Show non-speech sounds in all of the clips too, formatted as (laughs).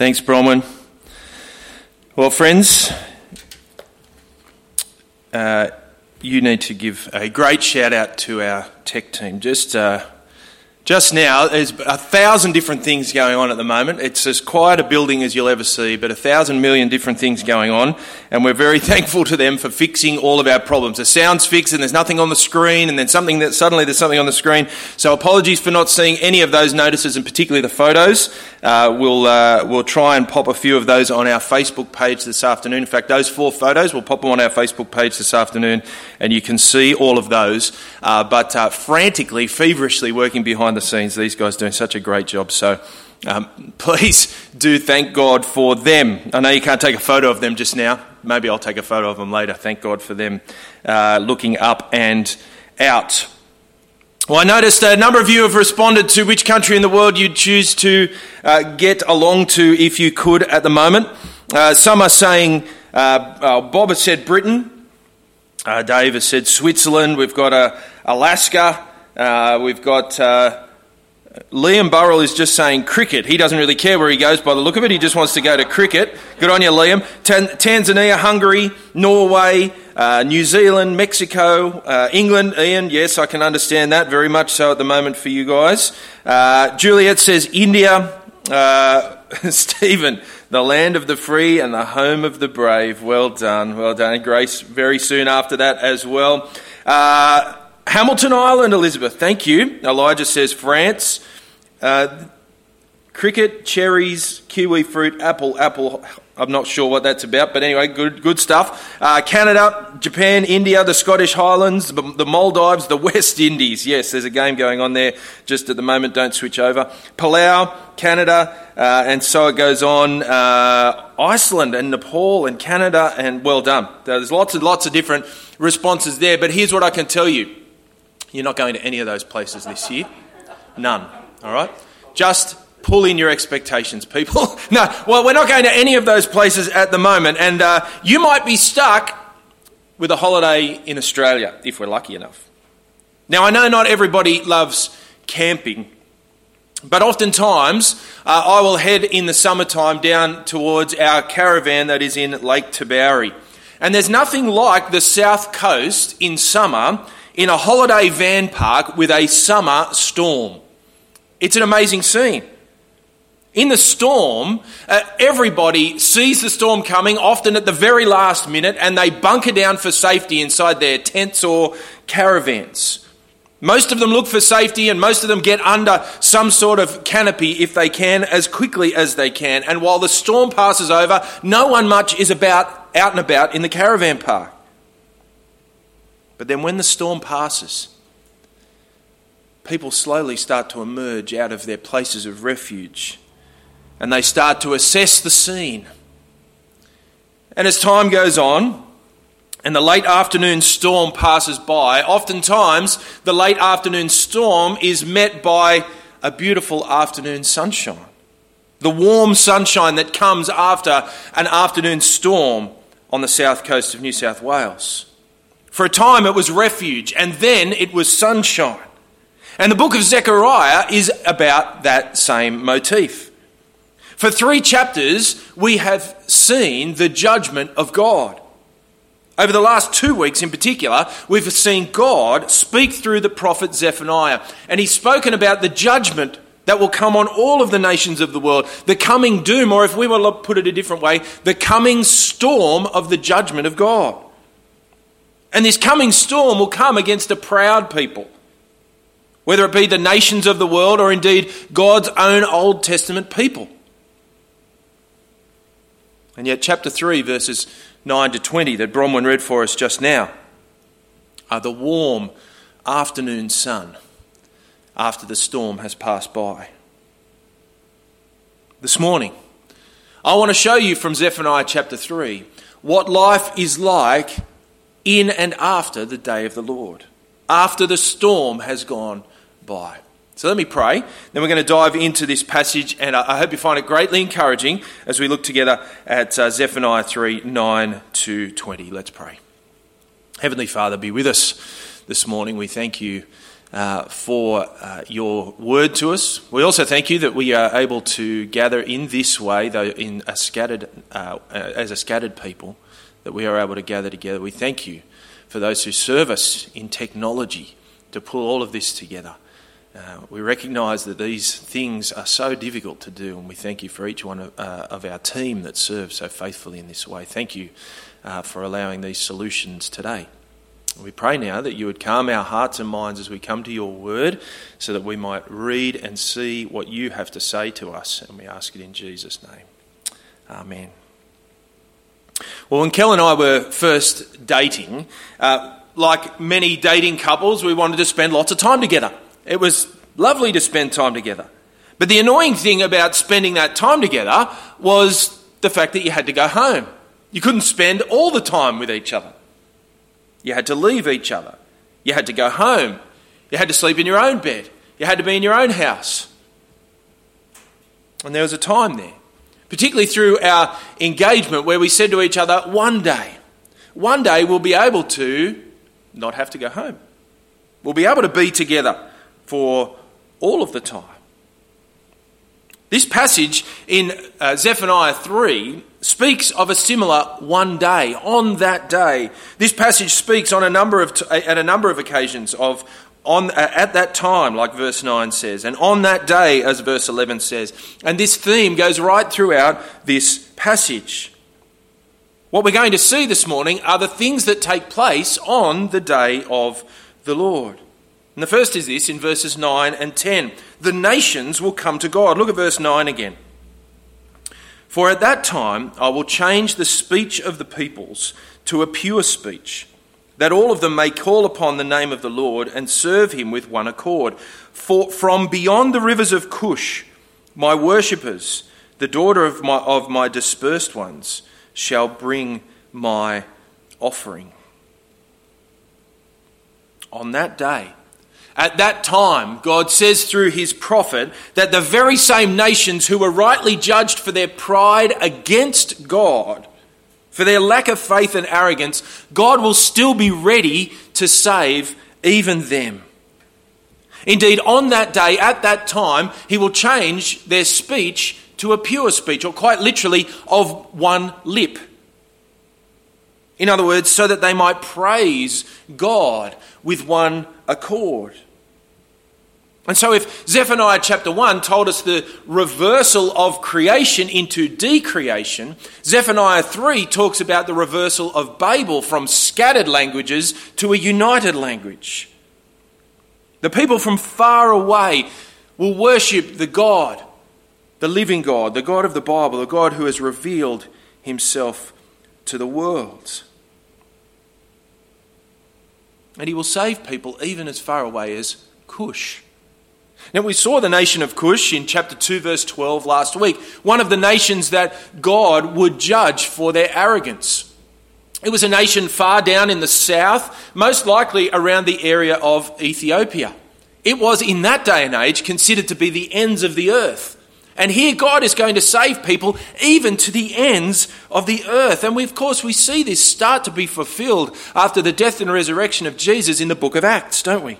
Thanks, Bronwyn. Well, friends, uh, you need to give a great shout out to our tech team. Just uh, just now, there's a thousand different things going on at the moment. It's as quiet a building as you'll ever see, but a thousand million different things going on. And we're very (laughs) thankful to them for fixing all of our problems. The sound's fixed and there's nothing on the screen, and then something that suddenly there's something on the screen. So apologies for not seeing any of those notices, and particularly the photos. Uh, we'll, uh, we'll try and pop a few of those on our Facebook page this afternoon. In fact, those four photos, we'll pop them on our Facebook page this afternoon, and you can see all of those. Uh, but uh, frantically, feverishly working behind the the scenes. These guys doing such a great job. So um, (laughs) please do thank God for them. I know you can't take a photo of them just now. Maybe I'll take a photo of them later. Thank God for them uh, looking up and out. Well, I noticed a number of you have responded to which country in the world you'd choose to uh, get along to if you could at the moment. Uh, some are saying, uh, uh, Bob has said Britain. Uh, Dave has said Switzerland. We've got Alaska. we've got Liam Burrell is just saying cricket. He doesn't really care where he goes by the look of it. He just wants to go to cricket. Good on you, Liam. Tan- Tanzania, Hungary, Norway, uh, New Zealand, Mexico, uh, England. Ian, yes, I can understand that very much so at the moment for you guys. Uh, Juliet says India. Uh, (laughs) Stephen, the land of the free and the home of the brave. Well done, well done. Grace very soon after that as well. Uh, Hamilton Island, Elizabeth, thank you. Elijah says France. Uh, cricket, cherries, kiwi fruit, apple, apple. I'm not sure what that's about, but anyway, good, good stuff. Uh, Canada, Japan, India, the Scottish Highlands, the Maldives, the West Indies. Yes, there's a game going on there just at the moment. Don't switch over. Palau, Canada, uh, and so it goes on. Uh, Iceland and Nepal and Canada, and well done. There's lots and lots of different responses there, but here's what I can tell you. You're not going to any of those places this year. None. All right? Just pull in your expectations, people. (laughs) no, well, we're not going to any of those places at the moment. And uh, you might be stuck with a holiday in Australia, if we're lucky enough. Now, I know not everybody loves camping, but oftentimes uh, I will head in the summertime down towards our caravan that is in Lake Tabourie. And there's nothing like the south coast in summer in a holiday van park with a summer storm. It's an amazing scene. In the storm, uh, everybody sees the storm coming, often at the very last minute, and they bunker down for safety inside their tents or caravans. Most of them look for safety and most of them get under some sort of canopy if they can as quickly as they can. And while the storm passes over, no one much is about out and about in the caravan park. But then when the storm passes, people slowly start to emerge out of their places of refuge and they start to assess the scene. And as time goes on, and the late afternoon storm passes by, oftentimes the late afternoon storm is met by a beautiful afternoon sunshine. The warm sunshine that comes after an afternoon storm on the south coast of New South Wales. For a time it was refuge, and then it was sunshine. And the book of Zechariah is about that same motif. For three chapters, we have seen the judgment of God. Over the last two weeks in particular, we've seen God speak through the prophet Zephaniah, and he's spoken about the judgment that will come on all of the nations of the world, the coming doom, or if we were to put it a different way, the coming storm of the judgment of God. And this coming storm will come against a proud people, whether it be the nations of the world or indeed God's own Old Testament people. And yet, chapter 3, verses 9 to 20, that Bronwyn read for us just now, are the warm afternoon sun after the storm has passed by. This morning, I want to show you from Zephaniah chapter 3 what life is like in and after the day of the Lord, after the storm has gone by. So let me pray. Then we're going to dive into this passage, and I hope you find it greatly encouraging as we look together at uh, Zephaniah 3 9 to 20. Let's pray. Heavenly Father, be with us this morning. We thank you uh, for uh, your word to us. We also thank you that we are able to gather in this way, though in a scattered, uh, as a scattered people, that we are able to gather together. We thank you for those who serve us in technology to pull all of this together. Uh, we recognise that these things are so difficult to do, and we thank you for each one of, uh, of our team that serves so faithfully in this way. Thank you uh, for allowing these solutions today. We pray now that you would calm our hearts and minds as we come to your word so that we might read and see what you have to say to us. And we ask it in Jesus' name. Amen. Well, when Kel and I were first dating, uh, like many dating couples, we wanted to spend lots of time together. It was lovely to spend time together. But the annoying thing about spending that time together was the fact that you had to go home. You couldn't spend all the time with each other. You had to leave each other. You had to go home. You had to sleep in your own bed. You had to be in your own house. And there was a time there, particularly through our engagement, where we said to each other, one day, one day we'll be able to not have to go home. We'll be able to be together for all of the time. This passage in uh, Zephaniah 3 speaks of a similar one day, on that day. This passage speaks on a number of t- at a number of occasions of on uh, at that time like verse 9 says and on that day as verse 11 says. And this theme goes right throughout this passage. What we're going to see this morning are the things that take place on the day of the Lord. And the first is this in verses 9 and 10. The nations will come to God. Look at verse 9 again. For at that time I will change the speech of the peoples to a pure speech, that all of them may call upon the name of the Lord and serve him with one accord. For from beyond the rivers of Cush, my worshippers, the daughter of my, of my dispersed ones, shall bring my offering. On that day, at that time, God says through his prophet that the very same nations who were rightly judged for their pride against God, for their lack of faith and arrogance, God will still be ready to save even them. Indeed, on that day, at that time, he will change their speech to a pure speech, or quite literally, of one lip. In other words, so that they might praise God with one accord. And so, if Zephaniah chapter 1 told us the reversal of creation into decreation, Zephaniah 3 talks about the reversal of Babel from scattered languages to a united language. The people from far away will worship the God, the living God, the God of the Bible, the God who has revealed himself to the world. And he will save people even as far away as Cush. Now, we saw the nation of Cush in chapter 2, verse 12 last week, one of the nations that God would judge for their arrogance. It was a nation far down in the south, most likely around the area of Ethiopia. It was in that day and age considered to be the ends of the earth. And here God is going to save people even to the ends of the earth. And we, of course, we see this start to be fulfilled after the death and resurrection of Jesus in the book of Acts, don't we?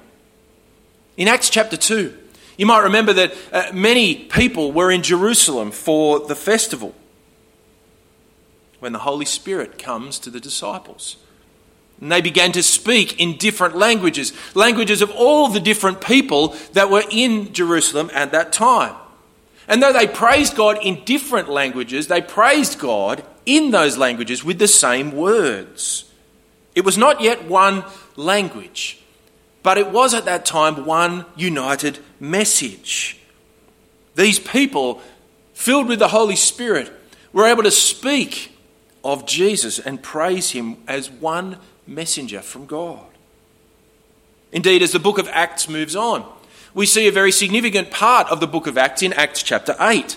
In Acts chapter 2, you might remember that uh, many people were in Jerusalem for the festival when the Holy Spirit comes to the disciples. And they began to speak in different languages, languages of all the different people that were in Jerusalem at that time. And though they praised God in different languages, they praised God in those languages with the same words. It was not yet one language. But it was at that time one united message. These people, filled with the Holy Spirit, were able to speak of Jesus and praise him as one messenger from God. Indeed, as the book of Acts moves on, we see a very significant part of the book of Acts in Acts chapter 8.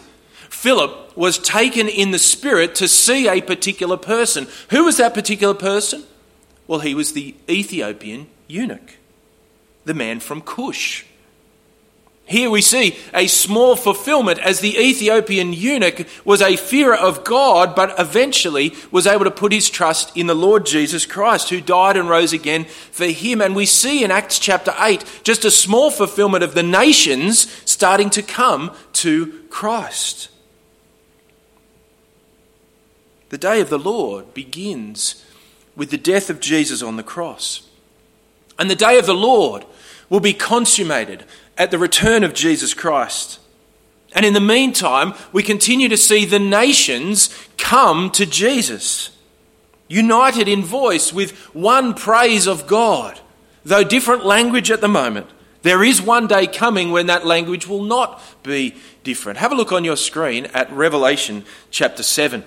Philip was taken in the Spirit to see a particular person. Who was that particular person? Well, he was the Ethiopian eunuch the man from Cush. Here we see a small fulfillment as the Ethiopian eunuch was a fearer of God, but eventually was able to put his trust in the Lord Jesus Christ, who died and rose again for him. And we see in Acts chapter 8 just a small fulfillment of the nations starting to come to Christ. The day of the Lord begins with the death of Jesus on the cross. And the day of the Lord will be consummated at the return of Jesus Christ. And in the meantime, we continue to see the nations come to Jesus, united in voice with one praise of God. Though different language at the moment, there is one day coming when that language will not be different. Have a look on your screen at Revelation chapter 7.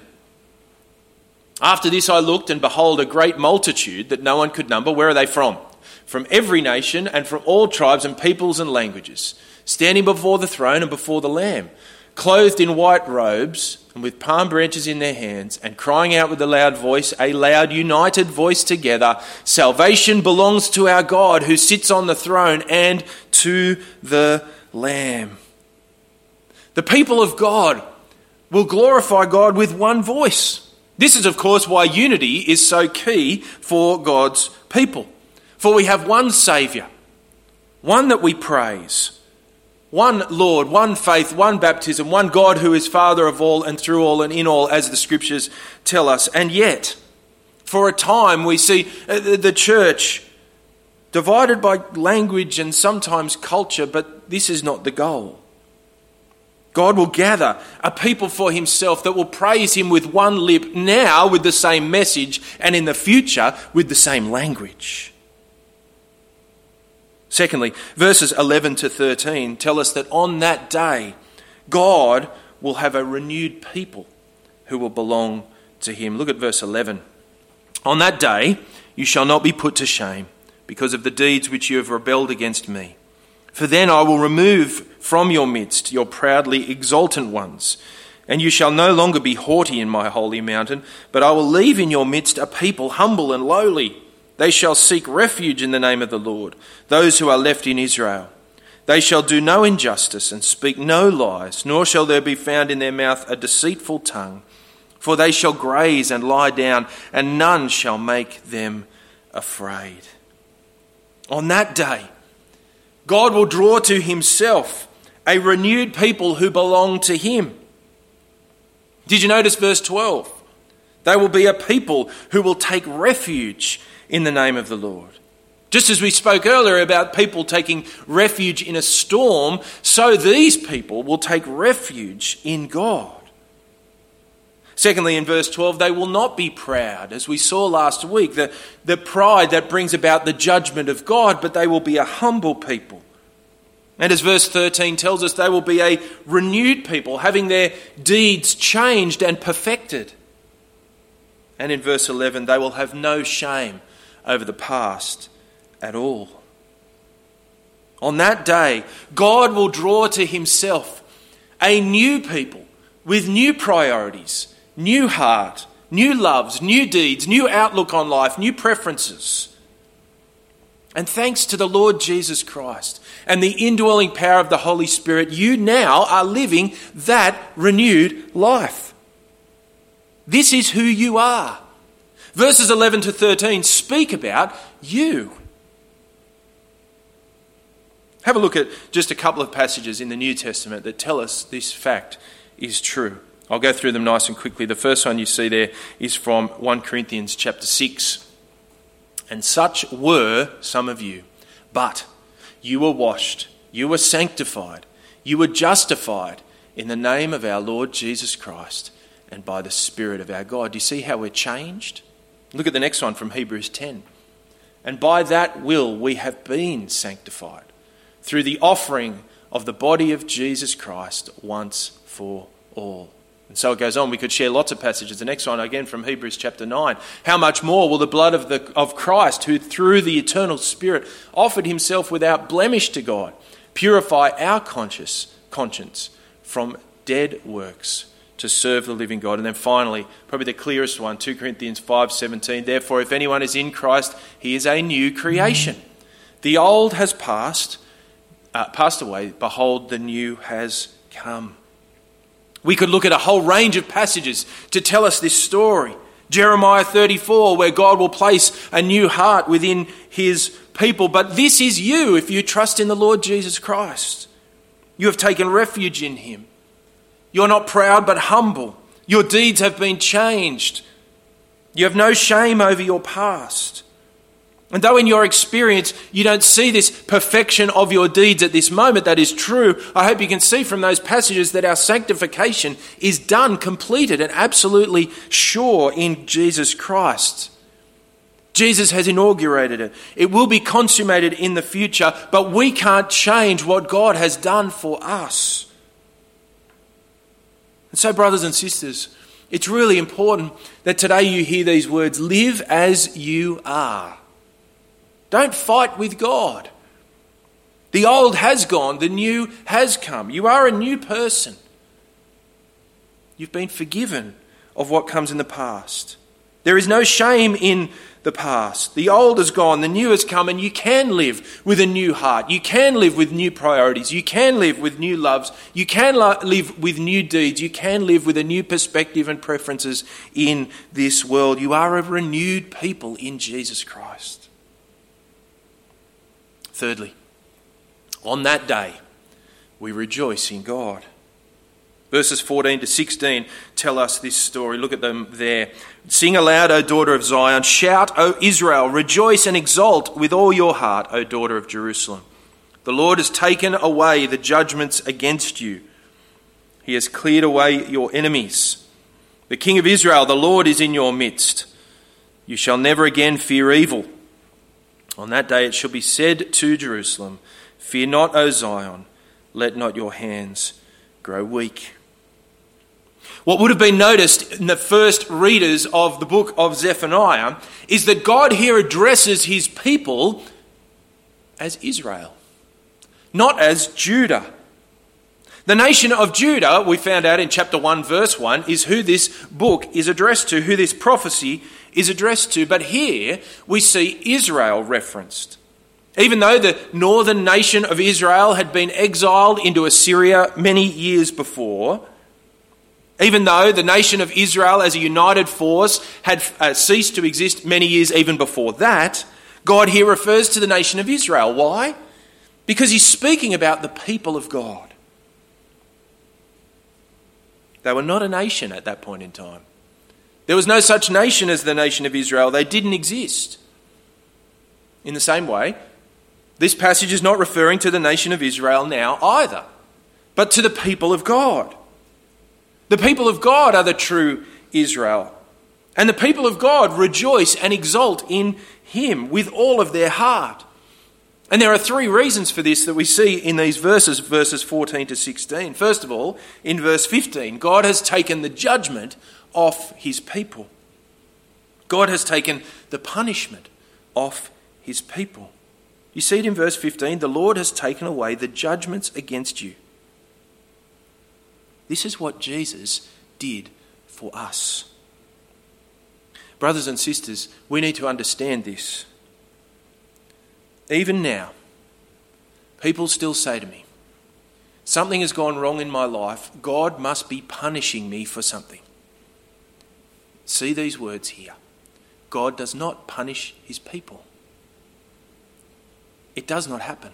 After this, I looked, and behold, a great multitude that no one could number. Where are they from? From every nation and from all tribes and peoples and languages, standing before the throne and before the Lamb, clothed in white robes and with palm branches in their hands, and crying out with a loud voice, a loud, united voice together Salvation belongs to our God who sits on the throne and to the Lamb. The people of God will glorify God with one voice. This is, of course, why unity is so key for God's people. For we have one Saviour, one that we praise, one Lord, one faith, one baptism, one God who is Father of all and through all and in all, as the Scriptures tell us. And yet, for a time, we see uh, the church divided by language and sometimes culture, but this is not the goal. God will gather a people for himself that will praise him with one lip now with the same message and in the future with the same language. Secondly, verses 11 to 13 tell us that on that day, God will have a renewed people who will belong to him. Look at verse 11. On that day, you shall not be put to shame because of the deeds which you have rebelled against me. For then I will remove from your midst your proudly exultant ones, and you shall no longer be haughty in my holy mountain, but I will leave in your midst a people humble and lowly. They shall seek refuge in the name of the Lord, those who are left in Israel. They shall do no injustice and speak no lies, nor shall there be found in their mouth a deceitful tongue. For they shall graze and lie down, and none shall make them afraid. On that day, God will draw to himself a renewed people who belong to him. Did you notice verse 12? They will be a people who will take refuge in the name of the Lord. Just as we spoke earlier about people taking refuge in a storm, so these people will take refuge in God. Secondly, in verse 12, they will not be proud, as we saw last week, the, the pride that brings about the judgment of God, but they will be a humble people. And as verse 13 tells us, they will be a renewed people, having their deeds changed and perfected. And in verse 11, they will have no shame over the past at all. On that day, God will draw to himself a new people with new priorities new heart, new loves, new deeds, new outlook on life, new preferences. And thanks to the Lord Jesus Christ and the indwelling power of the Holy Spirit, you now are living that renewed life. This is who you are. Verses 11 to 13 speak about you. Have a look at just a couple of passages in the New Testament that tell us this fact is true. I'll go through them nice and quickly. The first one you see there is from 1 Corinthians chapter 6. And such were some of you, but you were washed, you were sanctified, you were justified in the name of our Lord Jesus Christ and by the Spirit of our God. Do you see how we're changed? Look at the next one from Hebrews 10. And by that will we have been sanctified through the offering of the body of Jesus Christ once for all. And so it goes on. We could share lots of passages. The next one, again, from Hebrews chapter 9. How much more will the blood of, the, of Christ, who through the eternal Spirit offered himself without blemish to God, purify our conscious, conscience from dead works to serve the living God? And then finally, probably the clearest one, 2 Corinthians 5.17. Therefore, if anyone is in Christ, he is a new creation. The old has passed uh, passed away, behold, the new has come. We could look at a whole range of passages to tell us this story. Jeremiah 34, where God will place a new heart within his people. But this is you if you trust in the Lord Jesus Christ. You have taken refuge in him. You're not proud but humble. Your deeds have been changed. You have no shame over your past. And though in your experience you don't see this perfection of your deeds at this moment, that is true, I hope you can see from those passages that our sanctification is done, completed, and absolutely sure in Jesus Christ. Jesus has inaugurated it. It will be consummated in the future, but we can't change what God has done for us. And so, brothers and sisters, it's really important that today you hear these words live as you are. Don't fight with God. The old has gone, the new has come. You are a new person. You've been forgiven of what comes in the past. There is no shame in the past. The old is gone, the new has come, and you can live with a new heart. You can live with new priorities. You can live with new loves. You can live with new deeds. You can live with a new perspective and preferences in this world. You are a renewed people in Jesus Christ. Thirdly, on that day, we rejoice in God. Verses 14 to 16 tell us this story. Look at them there. Sing aloud, O daughter of Zion. Shout, O Israel. Rejoice and exult with all your heart, O daughter of Jerusalem. The Lord has taken away the judgments against you, He has cleared away your enemies. The King of Israel, the Lord, is in your midst. You shall never again fear evil. On that day it shall be said to Jerusalem, Fear not, O Zion, let not your hands grow weak. What would have been noticed in the first readers of the book of Zephaniah is that God here addresses his people as Israel, not as Judah. The nation of Judah, we found out in chapter 1, verse 1, is who this book is addressed to, who this prophecy is addressed to. But here we see Israel referenced. Even though the northern nation of Israel had been exiled into Assyria many years before, even though the nation of Israel as a united force had uh, ceased to exist many years even before that, God here refers to the nation of Israel. Why? Because he's speaking about the people of God. They were not a nation at that point in time. There was no such nation as the nation of Israel, they didn't exist. In the same way, this passage is not referring to the nation of Israel now either, but to the people of God. The people of God are the true Israel. And the people of God rejoice and exult in Him with all of their heart. And there are three reasons for this that we see in these verses, verses 14 to 16. First of all, in verse 15, God has taken the judgment off his people. God has taken the punishment off his people. You see it in verse 15 the Lord has taken away the judgments against you. This is what Jesus did for us. Brothers and sisters, we need to understand this. Even now, people still say to me, Something has gone wrong in my life. God must be punishing me for something. See these words here God does not punish his people. It does not happen.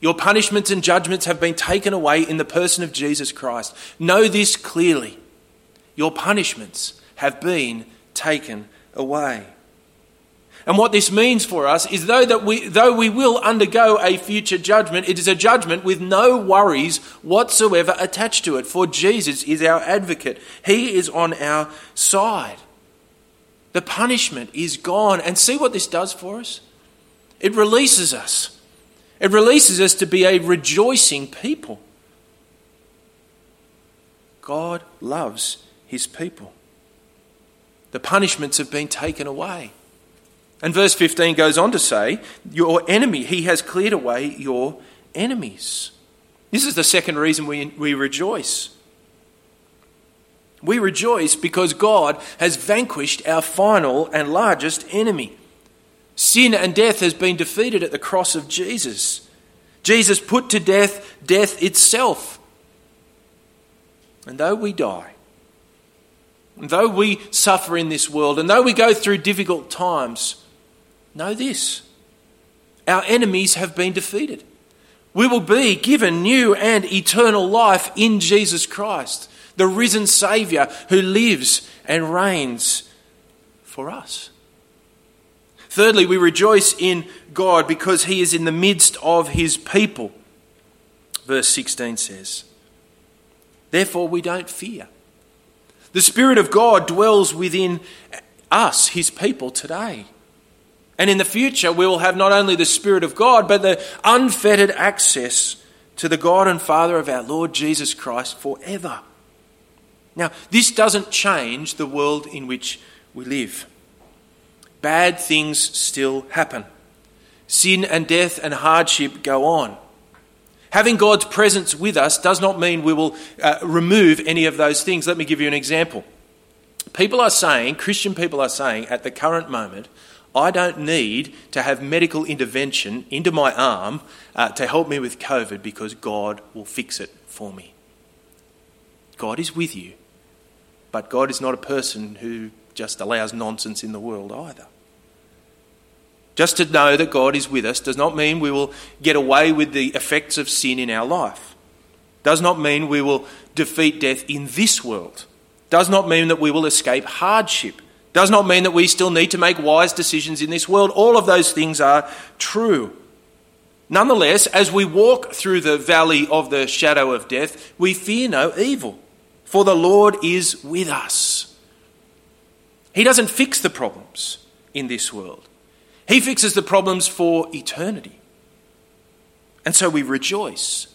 Your punishments and judgments have been taken away in the person of Jesus Christ. Know this clearly. Your punishments have been taken away. And what this means for us is though, that we, though we will undergo a future judgment, it is a judgment with no worries whatsoever attached to it. For Jesus is our advocate, He is on our side. The punishment is gone. And see what this does for us? It releases us. It releases us to be a rejoicing people. God loves His people. The punishments have been taken away. And verse 15 goes on to say, Your enemy, he has cleared away your enemies. This is the second reason we, we rejoice. We rejoice because God has vanquished our final and largest enemy. Sin and death has been defeated at the cross of Jesus. Jesus put to death death itself. And though we die, and though we suffer in this world, and though we go through difficult times, know this our enemies have been defeated. We will be given new and eternal life in Jesus Christ, the risen Saviour who lives and reigns for us. Thirdly, we rejoice in God because He is in the midst of His people. Verse 16 says, Therefore we don't fear. The Spirit of God dwells within us, His people, today. And in the future, we will have not only the Spirit of God, but the unfettered access to the God and Father of our Lord Jesus Christ forever. Now, this doesn't change the world in which we live. Bad things still happen. Sin and death and hardship go on. Having God's presence with us does not mean we will uh, remove any of those things. Let me give you an example. People are saying, Christian people are saying at the current moment, I don't need to have medical intervention into my arm uh, to help me with COVID because God will fix it for me. God is with you, but God is not a person who just allows nonsense in the world either. Just to know that God is with us does not mean we will get away with the effects of sin in our life. Does not mean we will defeat death in this world. Does not mean that we will escape hardship. Does not mean that we still need to make wise decisions in this world. All of those things are true. Nonetheless, as we walk through the valley of the shadow of death, we fear no evil, for the Lord is with us. He doesn't fix the problems in this world, he fixes the problems for eternity. And so we rejoice.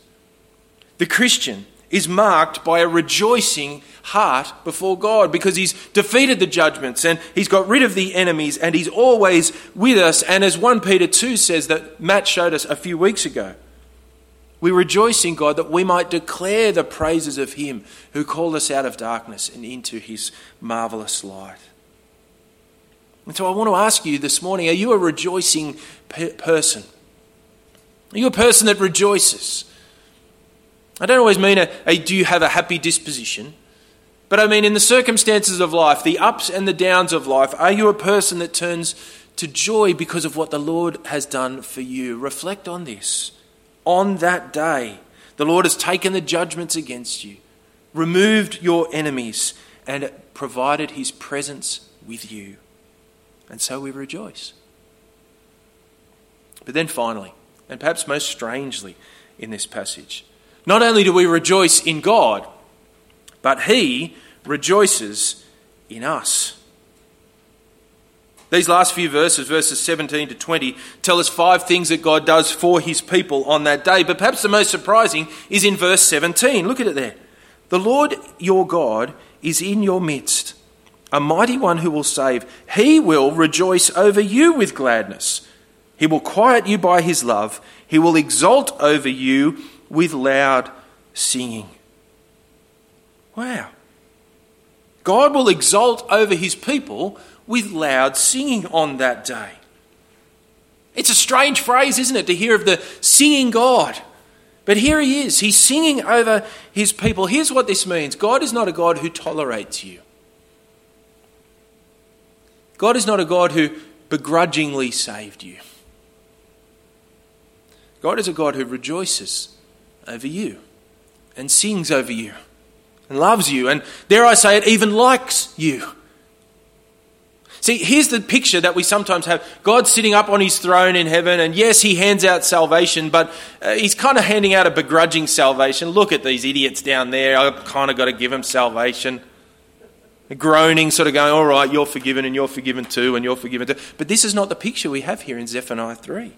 The Christian is marked by a rejoicing heart before God because he's defeated the judgments and he's got rid of the enemies and he's always with us. And as 1 Peter 2 says that Matt showed us a few weeks ago, we rejoice in God that we might declare the praises of him who called us out of darkness and into his marvelous light. And so I want to ask you this morning are you a rejoicing person? Are you a person that rejoices? I don't always mean a, a, do you have a happy disposition, but I mean in the circumstances of life, the ups and the downs of life, are you a person that turns to joy because of what the Lord has done for you? Reflect on this. On that day, the Lord has taken the judgments against you, removed your enemies, and provided his presence with you. And so we rejoice. But then finally, and perhaps most strangely in this passage, not only do we rejoice in God, but He rejoices in us. These last few verses, verses 17 to 20, tell us five things that God does for his people on that day. But perhaps the most surprising is in verse 17. Look at it there. The Lord your God is in your midst a mighty one who will save. He will rejoice over you with gladness. He will quiet you by his love. He will exult over you with loud singing. Wow. God will exult over his people with loud singing on that day. It's a strange phrase, isn't it, to hear of the singing God. But here he is. He's singing over his people. Here's what this means God is not a God who tolerates you. God is not a God who begrudgingly saved you. God is a God who rejoices over you and sings over you and loves you and, dare I say it, even likes you. See, here's the picture that we sometimes have God sitting up on his throne in heaven, and yes, he hands out salvation, but uh, he's kind of handing out a begrudging salvation. Look at these idiots down there. I've kind of got to give them salvation groaning, sort of going, all right, you're forgiven and you're forgiven too and you're forgiven too. But this is not the picture we have here in Zephaniah 3.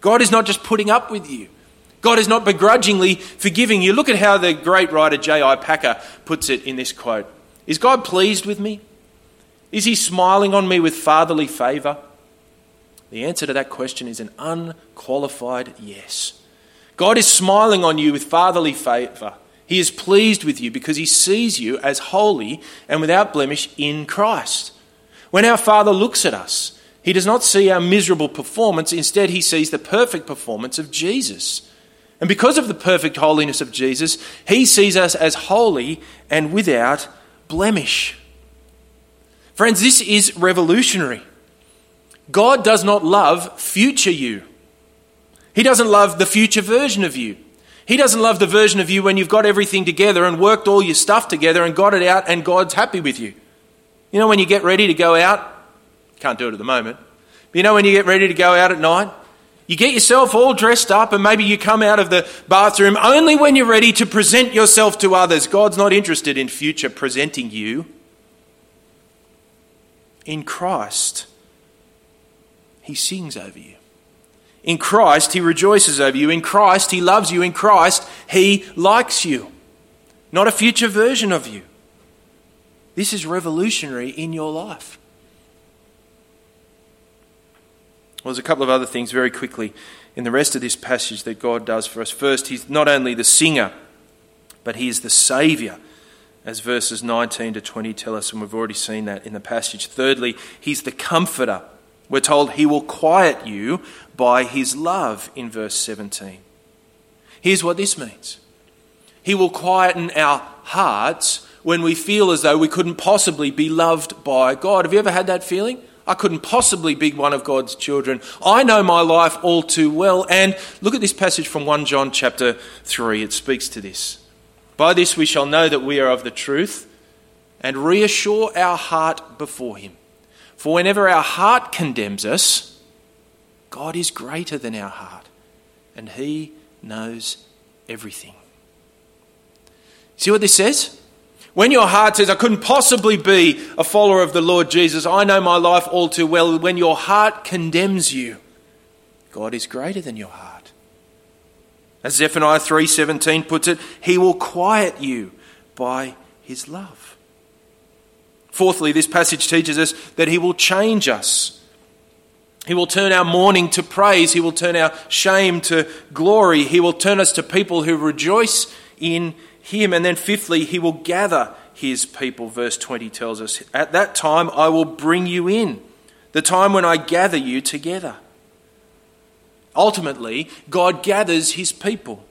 God is not just putting up with you. God is not begrudgingly forgiving you. Look at how the great writer J.I. Packer puts it in this quote Is God pleased with me? Is he smiling on me with fatherly favour? The answer to that question is an unqualified yes. God is smiling on you with fatherly favour. He is pleased with you because he sees you as holy and without blemish in Christ. When our Father looks at us, He does not see our miserable performance, instead, he sees the perfect performance of Jesus. And because of the perfect holiness of Jesus, he sees us as holy and without blemish. Friends, this is revolutionary. God does not love future you. He doesn't love the future version of you. He doesn't love the version of you when you've got everything together and worked all your stuff together and got it out and God's happy with you. You know, when you get ready to go out, can't do it at the moment, but you know, when you get ready to go out at night, you get yourself all dressed up and maybe you come out of the bathroom only when you're ready to present yourself to others. God's not interested in future presenting you. In Christ, He sings over you. In Christ, He rejoices over you. In Christ, He loves you. In Christ, He likes you. Not a future version of you. This is revolutionary in your life. Well, there's a couple of other things very quickly in the rest of this passage that God does for us. First, He's not only the singer, but He is the Saviour, as verses 19 to 20 tell us, and we've already seen that in the passage. Thirdly, He's the Comforter. We're told He will quiet you by His love in verse 17. Here's what this means He will quieten our hearts when we feel as though we couldn't possibly be loved by God. Have you ever had that feeling? I couldn't possibly be one of God's children. I know my life all too well. And look at this passage from 1 John chapter 3. It speaks to this. By this we shall know that we are of the truth and reassure our heart before Him. For whenever our heart condemns us, God is greater than our heart and He knows everything. See what this says? When your heart says, I couldn't possibly be a follower of the Lord Jesus, I know my life all too well, when your heart condemns you, God is greater than your heart. As Zephaniah 3:17 puts it, he will quiet you by his love. Fourthly, this passage teaches us that he will change us. He will turn our mourning to praise. He will turn our shame to glory. He will turn us to people who rejoice in him. And then, fifthly, he will gather his people, verse 20 tells us. At that time, I will bring you in, the time when I gather you together. Ultimately, God gathers his people.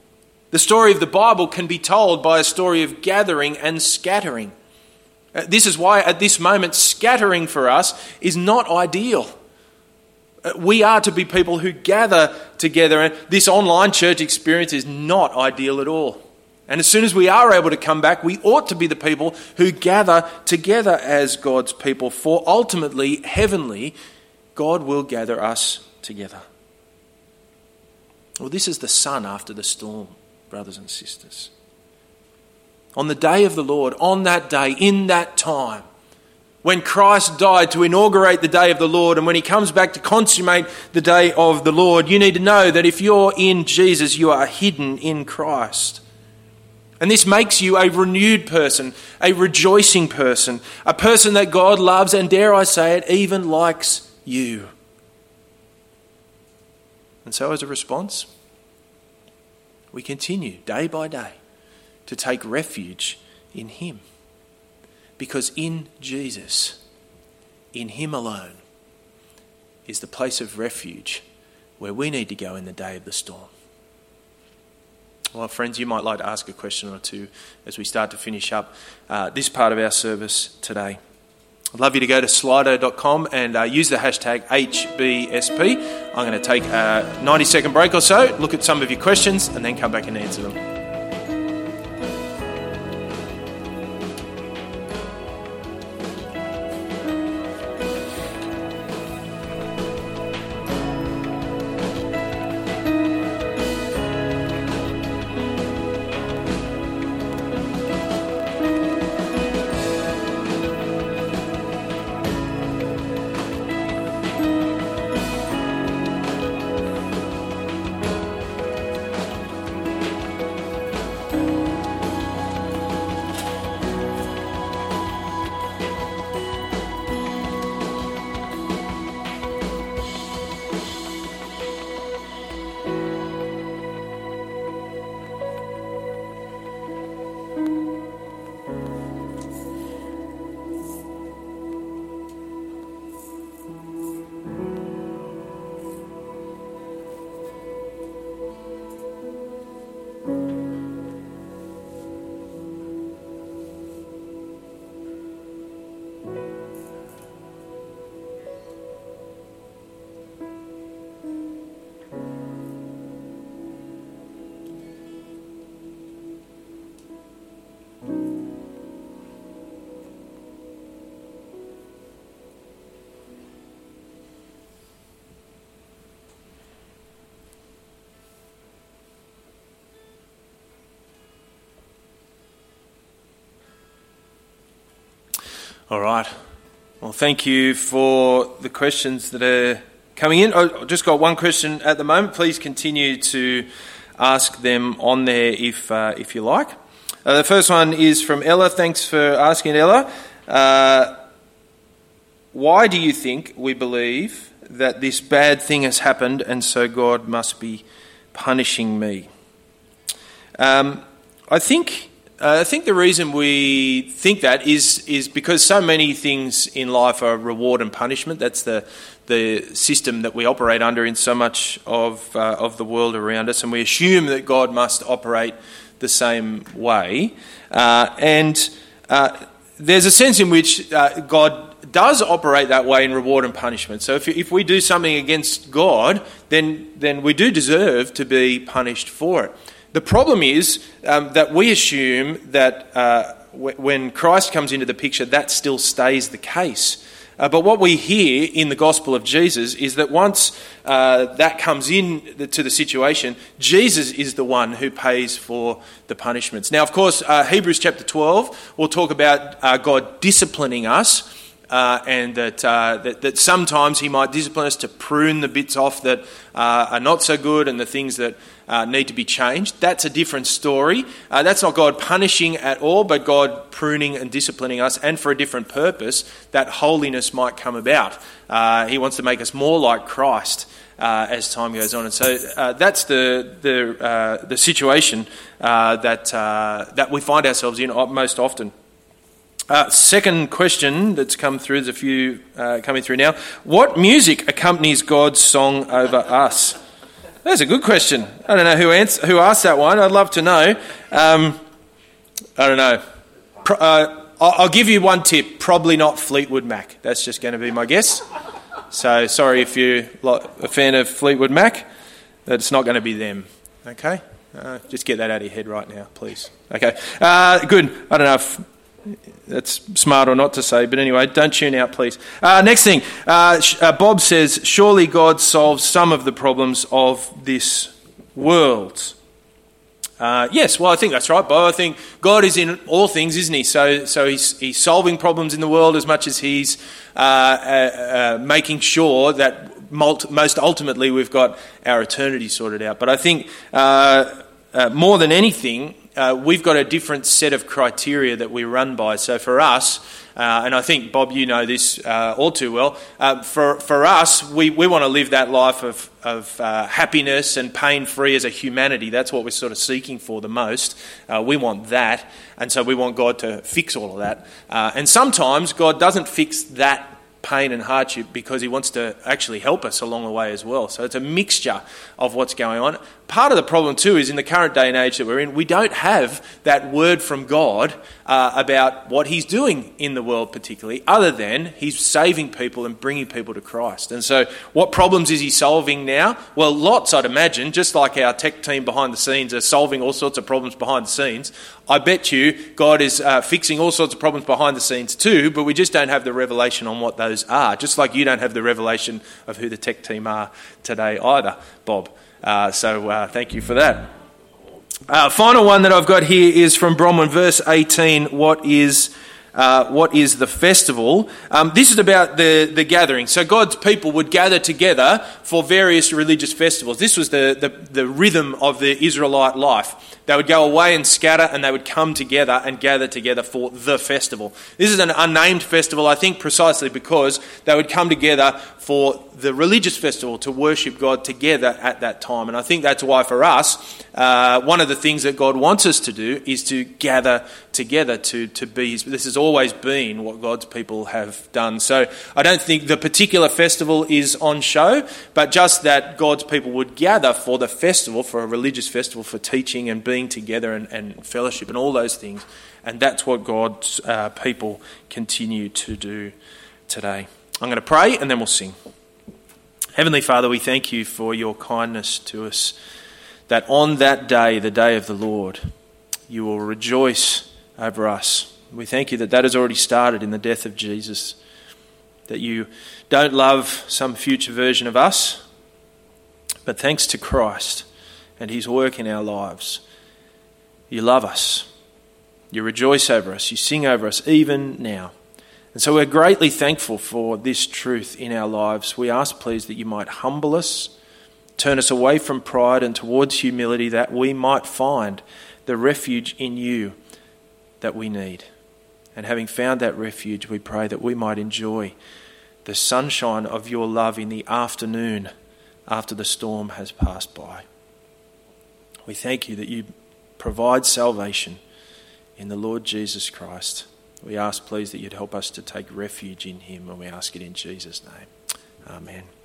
The story of the Bible can be told by a story of gathering and scattering. Uh, this is why, at this moment, scattering for us is not ideal. Uh, we are to be people who gather together, and this online church experience is not ideal at all. And as soon as we are able to come back, we ought to be the people who gather together as God's people, for ultimately, heavenly, God will gather us together. Well, this is the sun after the storm, brothers and sisters. On the day of the Lord, on that day, in that time, when Christ died to inaugurate the day of the Lord, and when he comes back to consummate the day of the Lord, you need to know that if you're in Jesus, you are hidden in Christ. And this makes you a renewed person, a rejoicing person, a person that God loves and, dare I say it, even likes you. And so, as a response, we continue day by day to take refuge in Him. Because in Jesus, in Him alone, is the place of refuge where we need to go in the day of the storm. Well, friends, you might like to ask a question or two as we start to finish up uh, this part of our service today. I'd love you to go to slido.com and uh, use the hashtag HBSP. I'm going to take a 90 second break or so, look at some of your questions, and then come back and answer them. All right. Well, thank you for the questions that are coming in. I've just got one question at the moment. Please continue to ask them on there if, uh, if you like. Uh, the first one is from Ella. Thanks for asking, Ella. Uh, why do you think we believe that this bad thing has happened and so God must be punishing me? Um, I think uh, I think the reason we think that is is because so many things in life are reward and punishment. That's the the system that we operate under in so much of uh, of the world around us, and we assume that God must operate the same way. Uh, and uh, there's a sense in which uh, God does operate that way in reward and punishment. So if, if we do something against God, then then we do deserve to be punished for it. The problem is um, that we assume that uh, w- when Christ comes into the picture, that still stays the case. Uh, but what we hear in the gospel of Jesus is that once uh, that comes in to the situation, Jesus is the one who pays for the punishments. Now, of course, uh, Hebrews chapter 12 will talk about uh, God disciplining us. Uh, and that, uh, that, that sometimes he might discipline us to prune the bits off that are not so good and the things that uh, need to be changed. That's a different story. Uh, that's not God punishing at all, but God pruning and disciplining us, and for a different purpose, that holiness might come about. Uh, he wants to make us more like Christ. Uh, as time goes on, and so uh, that's the the, uh, the situation that that we find ourselves in most often. second question that's come through. There's a few coming through now. What music accompanies God's song over us? That's a good question. I don't know who, answer, who asked that one. I'd love to know. Um, I don't know. Pro, uh, I'll, give you one tip. Probably not Fleetwood Mac. That's just going to be my guess. So sorry if you're a fan of Fleetwood Mac, that's not going to be them. Okay? Uh, just get that out of your head right now, please. Okay. Uh, good. I don't know if that's smart or not to say, but anyway, don't tune out, please. Uh, next thing, uh, uh, Bob says, Surely God solves some of the problems of this world. Uh, yes, well, I think that's right, Bob. I think God is in all things, isn't He? So, so He's, he's solving problems in the world as much as He's uh, uh, making sure that most ultimately we've got our eternity sorted out. But I think more than anything, uh, we've got a different set of criteria that we run by. So for us, uh, and I think, Bob, you know this uh, all too well, uh, for, for us, we, we want to live that life of, of uh, happiness and pain free as a humanity. That's what we're sort of seeking for the most. Uh, we want that, and so we want God to fix all of that. and sometimes God doesn't fix that pain and hardship because he wants to actually help us along the way as well. So it's a mixture of what's going on. Part of the problem, too, is in the current day and age that we're in, we don't have that word from God uh, about what he's doing in the world, particularly, other than he's saving people and bringing people to Christ. And so, what problems is he solving now? Well, lots, I'd imagine, just like our tech team behind the scenes are solving all sorts of problems behind the scenes. I bet you God is uh, fixing all sorts of problems behind the scenes too, but we just don't have the revelation on what those are. Just like you don't have the revelation of who the tech team are today either, Bob. Uh, so uh, thank you for that. Uh, final one that I've got here is from Bronwyn, verse 18. What is uh, what is the festival. Um, this is about the, the gathering. So God's people would gather together for various religious festivals. This was the, the, the rhythm of the Israelite life. They would go away and scatter, and they would come together and gather together for the festival. This is an unnamed festival, I think, precisely because they would come together for the religious festival to worship God together at that time. And I think that's why, for us, uh, one of the things that God wants us to do is to gather together to, to be His. This has always been what God's people have done. So I don't think the particular festival is on show, but just that God's people would gather for the festival, for a religious festival, for teaching and being together and, and fellowship and all those things. And that's what God's uh, people continue to do today. I'm going to pray and then we'll sing. Heavenly Father, we thank you for your kindness to us, that on that day, the day of the Lord, you will rejoice over us. We thank you that that has already started in the death of Jesus, that you don't love some future version of us, but thanks to Christ and his work in our lives, you love us. You rejoice over us. You sing over us even now. And so we're greatly thankful for this truth in our lives. We ask, please, that you might humble us, turn us away from pride and towards humility, that we might find the refuge in you that we need. And having found that refuge, we pray that we might enjoy the sunshine of your love in the afternoon after the storm has passed by. We thank you that you provide salvation in the Lord Jesus Christ. We ask, please, that you'd help us to take refuge in him, and we ask it in Jesus' name. Amen.